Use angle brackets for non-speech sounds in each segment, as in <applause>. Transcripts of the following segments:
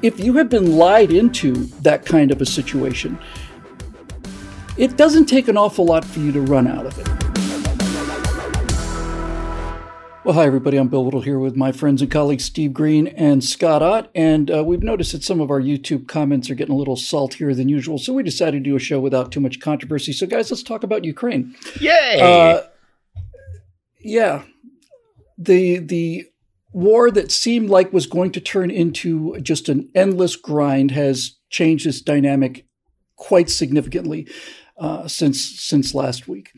If you have been lied into that kind of a situation, it doesn't take an awful lot for you to run out of it. Well, hi, everybody. I'm Bill Whittle here with my friends and colleagues Steve Green and Scott Ott. And uh, we've noticed that some of our YouTube comments are getting a little saltier than usual. So we decided to do a show without too much controversy. So, guys, let's talk about Ukraine. Yay! Uh, yeah. The, the war that seemed like was going to turn into just an endless grind has changed its dynamic quite significantly uh, since since last week.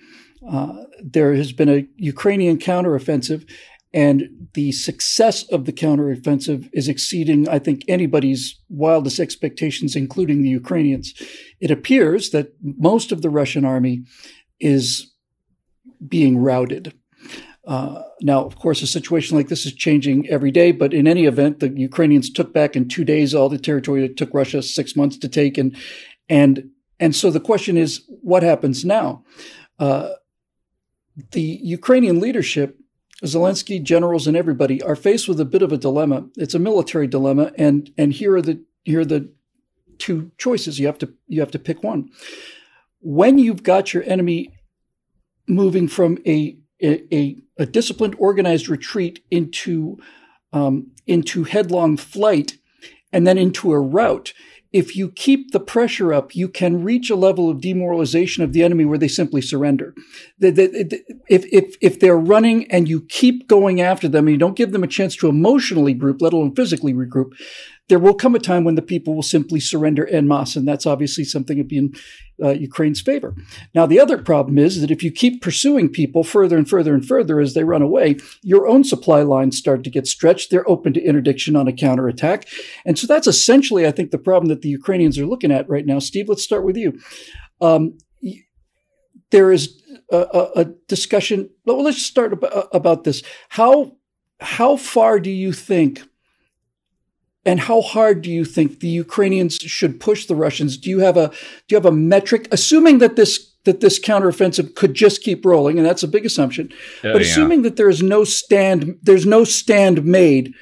Uh, there has been a Ukrainian counteroffensive, and the success of the counteroffensive is exceeding, I think, anybody's wildest expectations, including the Ukrainians. It appears that most of the Russian army is being routed. Uh, now, of course, a situation like this is changing every day, but in any event, the Ukrainians took back in two days all the territory that took Russia six months to take, and and and so the question is, what happens now? Uh, the Ukrainian leadership, Zelensky, generals, and everybody are faced with a bit of a dilemma. It's a military dilemma, and and here are the here are the two choices. You have to you have to pick one. When you've got your enemy moving from a a, a disciplined, organized retreat into um, into headlong flight, and then into a rout. If you keep the pressure up, you can reach a level of demoralization of the enemy where they simply surrender. If, if, if they're running and you keep going after them and you don't give them a chance to emotionally group, let alone physically regroup, there will come a time when the people will simply surrender en masse, and that's obviously something that be in uh, Ukraine's favor. Now, the other problem is that if you keep pursuing people further and further and further as they run away, your own supply lines start to get stretched. They're open to interdiction on a counterattack. And so that's essentially, I think, the problem that the Ukrainians are looking at right now. Steve, let's start with you. Um, there is a, a, a discussion. Well, let's start about, about this. How how far do you think and how hard do you think the Ukrainians should push the Russians? Do you have a do you have a metric, assuming that this that this counteroffensive could just keep rolling, and that's a big assumption. Oh, but assuming yeah. that there is no stand, there's no stand made,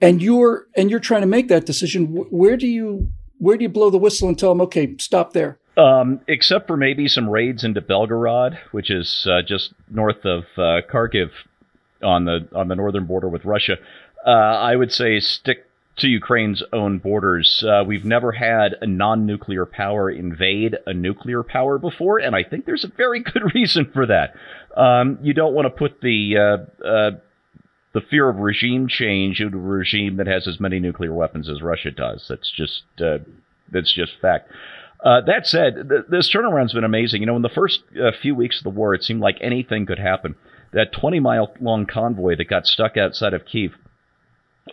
and you're and you're trying to make that decision. Where do you where do you blow the whistle and tell them, okay, stop there? Um, except for maybe some raids into Belgorod, which is uh, just north of uh, Kharkiv on the on the northern border with Russia. Uh, I would say stick to Ukraine's own borders. Uh, we've never had a non nuclear power invade a nuclear power before, and I think there's a very <laughs> good reason for that. Um, you don't want to put the uh, uh, the fear of regime change into a regime that has as many nuclear weapons as Russia does. That's just uh, that's just fact. Uh, that said, th- this turnaround's been amazing. You know, in the first uh, few weeks of the war, it seemed like anything could happen. That 20 mile long convoy that got stuck outside of Kiev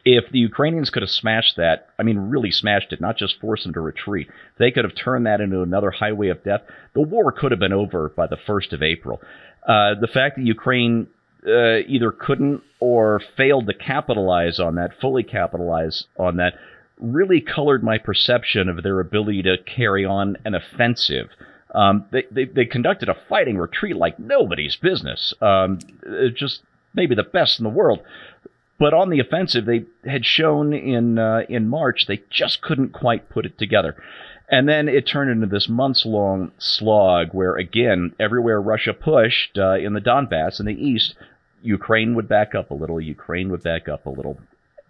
if the Ukrainians could have smashed that, I mean, really smashed it, not just forced them to retreat, they could have turned that into another highway of death. The war could have been over by the 1st of April. Uh, the fact that Ukraine uh, either couldn't or failed to capitalize on that, fully capitalize on that, really colored my perception of their ability to carry on an offensive. Um, they, they, they, conducted a fighting retreat like nobody's business. Um, just maybe the best in the world. But on the offensive, they had shown in uh, in March they just couldn't quite put it together. And then it turned into this months long slog where, again, everywhere Russia pushed uh, in the Donbass in the east, Ukraine would back up a little, Ukraine would back up a little.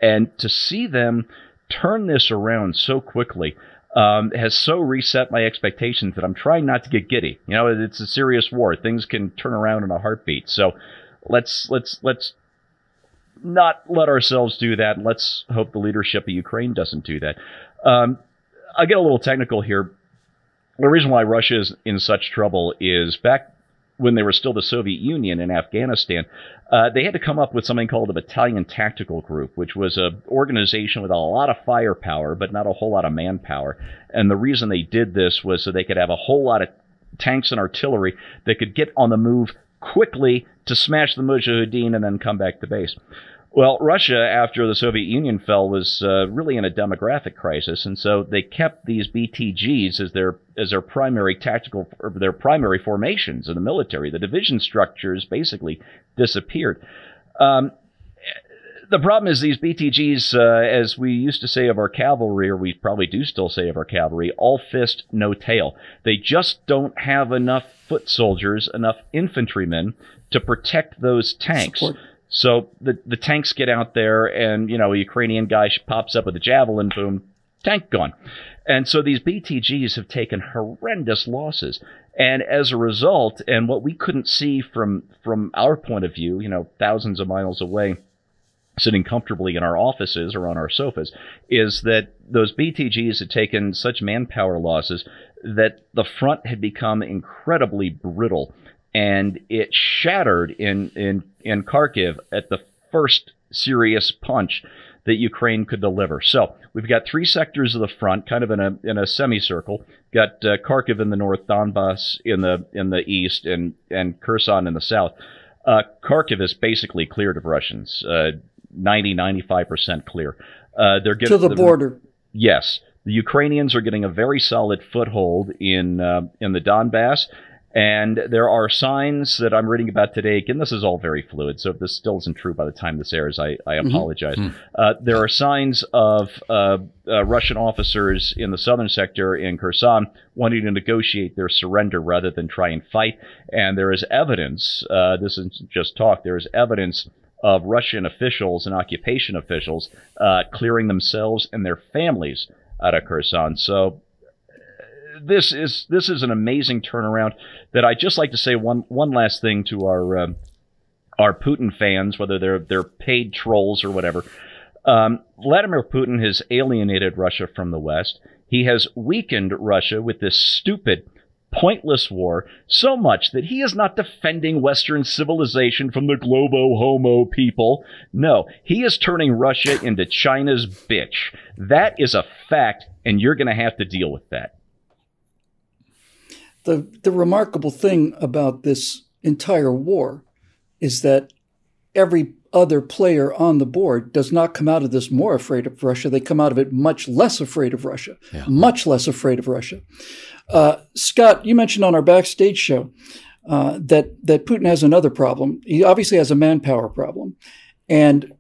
And to see them turn this around so quickly um, has so reset my expectations that I'm trying not to get giddy. You know, it's a serious war. Things can turn around in a heartbeat. So let's let's let's not let ourselves do that. Let's hope the leadership of Ukraine doesn't do that. Um, I'll get a little technical here. The reason why Russia is in such trouble is back when they were still the Soviet Union in Afghanistan, uh, they had to come up with something called the Battalion Tactical Group, which was an organization with a lot of firepower, but not a whole lot of manpower. And the reason they did this was so they could have a whole lot of tanks and artillery that could get on the move quickly to smash the Mujahideen and then come back to base. Well, Russia, after the Soviet Union fell, was uh, really in a demographic crisis, and so they kept these BTGs as their as their primary tactical their primary formations in the military. The division structures basically disappeared. Um, the problem is these BTGs, uh, as we used to say of our cavalry, or we probably do still say of our cavalry, all fist, no tail. They just don't have enough foot soldiers, enough infantrymen to protect those tanks. Support. So the the tanks get out there, and you know, a Ukrainian guy pops up with a javelin, boom, tank gone. And so these BTGs have taken horrendous losses. And as a result, and what we couldn't see from from our point of view, you know, thousands of miles away, sitting comfortably in our offices or on our sofas, is that those BTGs had taken such manpower losses that the front had become incredibly brittle and it shattered in, in, in Kharkiv at the first serious punch that Ukraine could deliver. So we've got three sectors of the front, kind of in a in a semicircle. Got uh, Kharkiv in the north, Donbass in the in the east, and and Kherson in the south. Uh, Kharkiv is basically cleared of Russians, uh, 90 95 percent clear. Uh, they're getting to the, the border. Yes, the Ukrainians are getting a very solid foothold in uh, in the Donbass, and there are signs that I'm reading about today. Again, this is all very fluid, so if this still isn't true by the time this airs, I, I mm-hmm. apologize. Mm-hmm. Uh, there are signs of uh, uh, Russian officers in the southern sector in Kherson wanting to negotiate their surrender rather than try and fight. And there is evidence, uh, this isn't just talk, there is evidence of Russian officials and occupation officials uh, clearing themselves and their families out of Kherson. So this is this is an amazing turnaround. That I just like to say one one last thing to our uh, our Putin fans, whether they're they're paid trolls or whatever. Um, Vladimir Putin has alienated Russia from the West. He has weakened Russia with this stupid, pointless war so much that he is not defending Western civilization from the globo homo people. No, he is turning Russia into China's bitch. That is a fact, and you're going to have to deal with that the the remarkable thing about this entire war is that every other player on the board does not come out of this more afraid of Russia. They come out of it much less afraid of Russia, yeah. much less afraid of Russia. Uh, Scott, you mentioned on our backstage show uh, that that Putin has another problem. He obviously has a manpower problem, and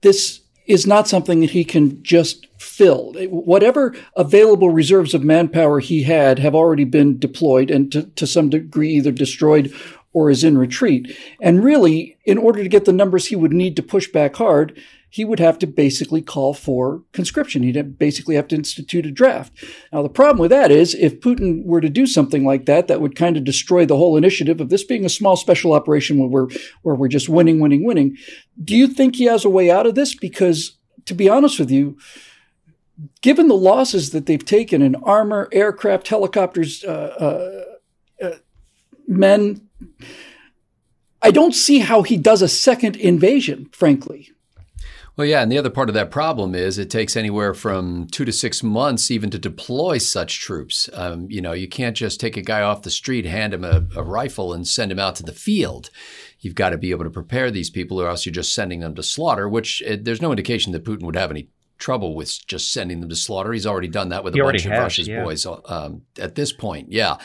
this is not something that he can just fill. Whatever available reserves of manpower he had have already been deployed and to, to some degree either destroyed or is in retreat. And really, in order to get the numbers he would need to push back hard, he would have to basically call for conscription. He'd basically have to institute a draft. Now, the problem with that is if Putin were to do something like that, that would kind of destroy the whole initiative of this being a small special operation where we're, where we're just winning, winning, winning. Do you think he has a way out of this? Because to be honest with you, given the losses that they've taken in armor, aircraft, helicopters, uh, uh, uh, men, I don't see how he does a second invasion, frankly. Well, yeah, and the other part of that problem is it takes anywhere from two to six months even to deploy such troops. Um, you know, you can't just take a guy off the street, hand him a, a rifle, and send him out to the field. You've got to be able to prepare these people, or else you're just sending them to slaughter. Which uh, there's no indication that Putin would have any trouble with just sending them to slaughter. He's already done that with he a bunch of Russia's yeah. boys um, at this point. Yeah.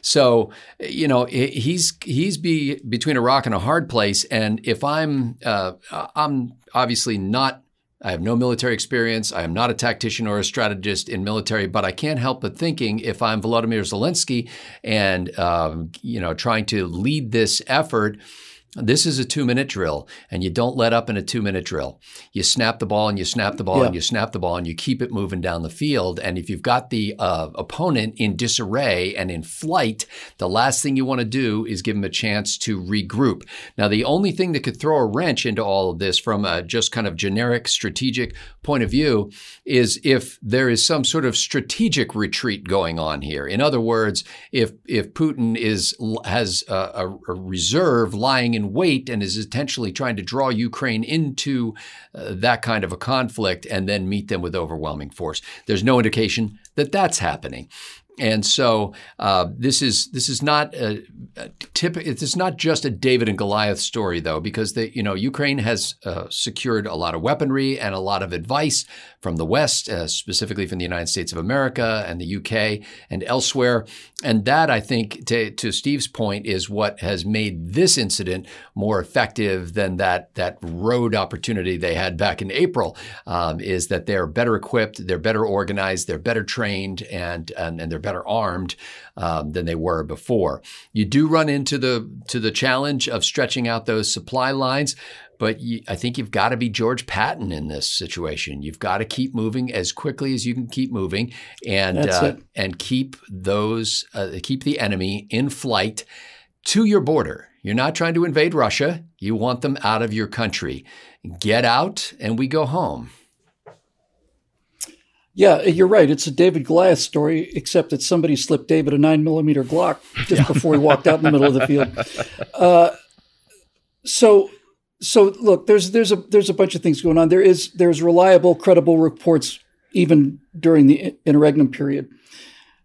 So, you know, he's he's be between a rock and a hard place. And if I'm uh, I'm obviously not I have no military experience. I am not a tactician or a strategist in military, but I can't help but thinking if I'm Volodymyr Zelensky and um, you know trying to lead this effort this is a two minute drill, and you don't let up in a two minute drill. You snap the ball and you snap the ball yeah. and you snap the ball and you keep it moving down the field. And if you've got the uh, opponent in disarray and in flight, the last thing you want to do is give them a chance to regroup. Now, the only thing that could throw a wrench into all of this from a just kind of generic strategic point of view is if there is some sort of strategic retreat going on here. In other words, if if Putin is has a, a reserve lying in wait and is intentionally trying to draw Ukraine into uh, that kind of a conflict and then meet them with overwhelming force. There's no indication that that's happening. And so uh, this is this is not a, a tip. It's not just a David and Goliath story, though, because the you know Ukraine has uh, secured a lot of weaponry and a lot of advice from the West, uh, specifically from the United States of America and the UK and elsewhere. And that, I think, to, to Steve's point, is what has made this incident more effective than that that road opportunity they had back in April. Um, is that they're better equipped, they're better organized, they're better trained, and and, and they're better armed um, than they were before. You do run into the to the challenge of stretching out those supply lines. But you, I think you've got to be George Patton in this situation. You've got to keep moving as quickly as you can keep moving, and uh, and keep those uh, keep the enemy in flight to your border. You're not trying to invade Russia. You want them out of your country. Get out, and we go home. Yeah, you're right. It's a David Goliath story, except that somebody slipped David a nine millimeter Glock just yeah. before he walked out in the middle of the field. <laughs> Uh, so so look, there's there's a there's a bunch of things going on. There is there's reliable, credible reports even during the interregnum period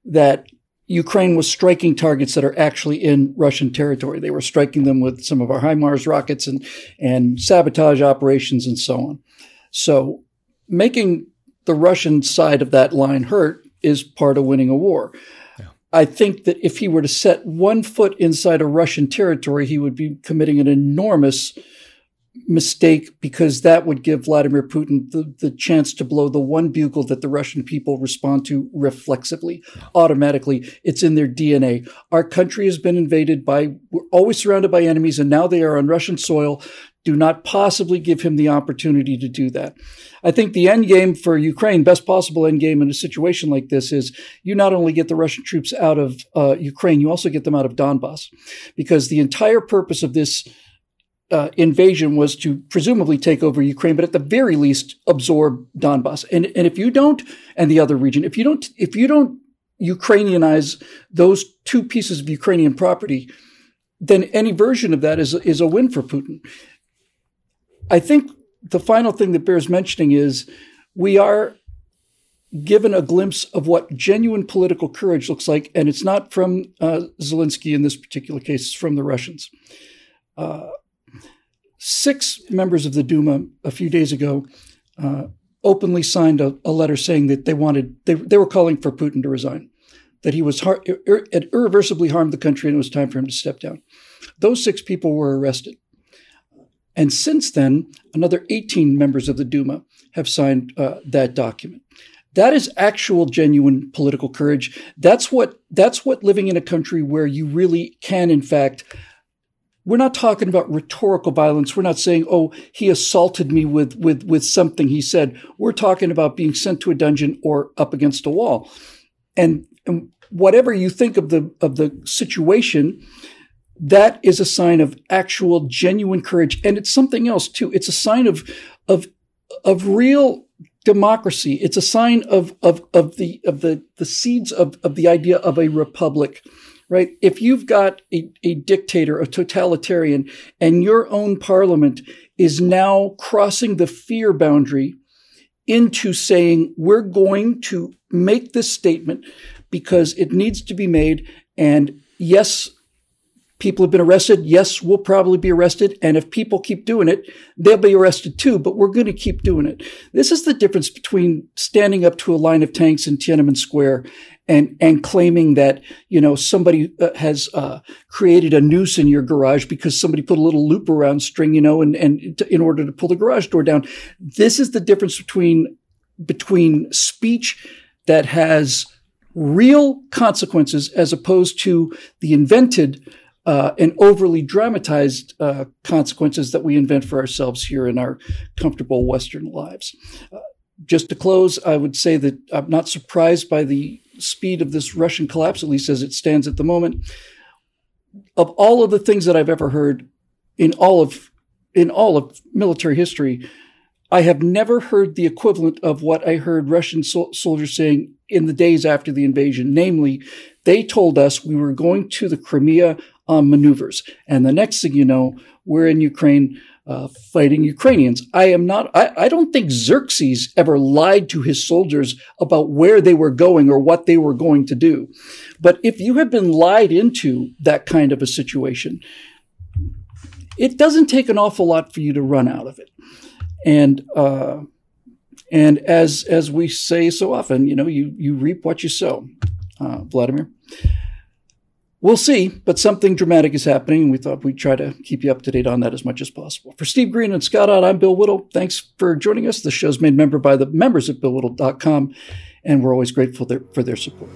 that Ukraine was striking targets that are actually in Russian territory. They were striking them with some of our HIMARS rockets and and sabotage operations and so on. So making the Russian side of that line hurt is part of winning a war. I think that if he were to set one foot inside a Russian territory, he would be committing an enormous mistake because that would give Vladimir Putin the, the chance to blow the one bugle that the Russian people respond to reflexively, automatically. It's in their DNA. Our country has been invaded by, we're always surrounded by enemies, and now they are on Russian soil. Do not possibly give him the opportunity to do that. I think the end game for Ukraine, best possible end game in a situation like this is you not only get the Russian troops out of uh, Ukraine, you also get them out of Donbass. Because the entire purpose of this uh, invasion was to presumably take over Ukraine, but at the very least absorb Donbass. And and if you don't, and the other region, if you don't, if you don't Ukrainianize those two pieces of Ukrainian property, then any version of that is is a win for Putin. I think the final thing that bears mentioning is we are given a glimpse of what genuine political courage looks like, and it's not from uh, Zelensky in this particular case; it's from the Russians. Uh, six members of the Duma a few days ago uh, openly signed a, a, letter saying that they wanted they, they were calling for Putin to resign, that he was har- ir- had irreversibly harmed the country and it was time for him to step down. Those six people were arrested. And since then, another 18 members of the Duma have signed uh, that document. That is actual genuine political courage. That's what that's what living in a country where you really can in fact we're not talking about rhetorical violence. We're not saying, oh, he assaulted me with, with, with something he said. We're talking about being sent to a dungeon or up against a wall. And, and whatever you think of the, of the situation, that is a sign of actual genuine courage. And it's something else too. It's a sign of, of, of real democracy. It's a sign of, of, of the, of the, the seeds of, of the idea of a republic right? If you've got a, a dictator, a totalitarian, and your own parliament is now crossing the fear boundary into saying, we're going to make this statement because it needs to be made. And yes, people have been arrested. Yes, we'll probably be arrested. And if people keep doing it, they'll be arrested too, but we're going to keep doing it. This is the difference between standing up to a line of tanks in Tiananmen Square and and claiming that you know somebody uh, has uh, created a noose in your garage because somebody put a little loop around string, you know, and and in order to pull the garage door down. This is the difference between between speech that has real consequences as opposed to the invented uh, and overly dramatized uh, consequences that we invent for ourselves here in our comfortable Western lives. Uh, just to close, I would say that I'm not surprised by the speed of this Russian collapse, at least as it stands at the moment. Of all of the things that I've ever heard in all of in all of military history, I have never heard the equivalent of what I heard Russian soldiers saying in the days after the invasion. Namely, they told us we were going to the Crimea on maneuvers, and the next thing you know, we're in Ukraine uh, fighting Ukrainians. I am not, I, I don't think Xerxes ever lied to his soldiers about where they were going or what they were going to do. But if you have been lied into that kind of a situation, it doesn't take an awful lot for you to run out of it. And, uh, and as, as we say so often, you know, you, you reap what you sow. Uh, Vladimir. We'll see, but something dramatic is happening, and we thought we'd try to keep you up to date on that as much as possible. For Steve Green and Scott Ott, I'm Bill Whittle. Thanks for joining us. The show's made member by the members at BillWhittle.com, and we're always grateful for their support.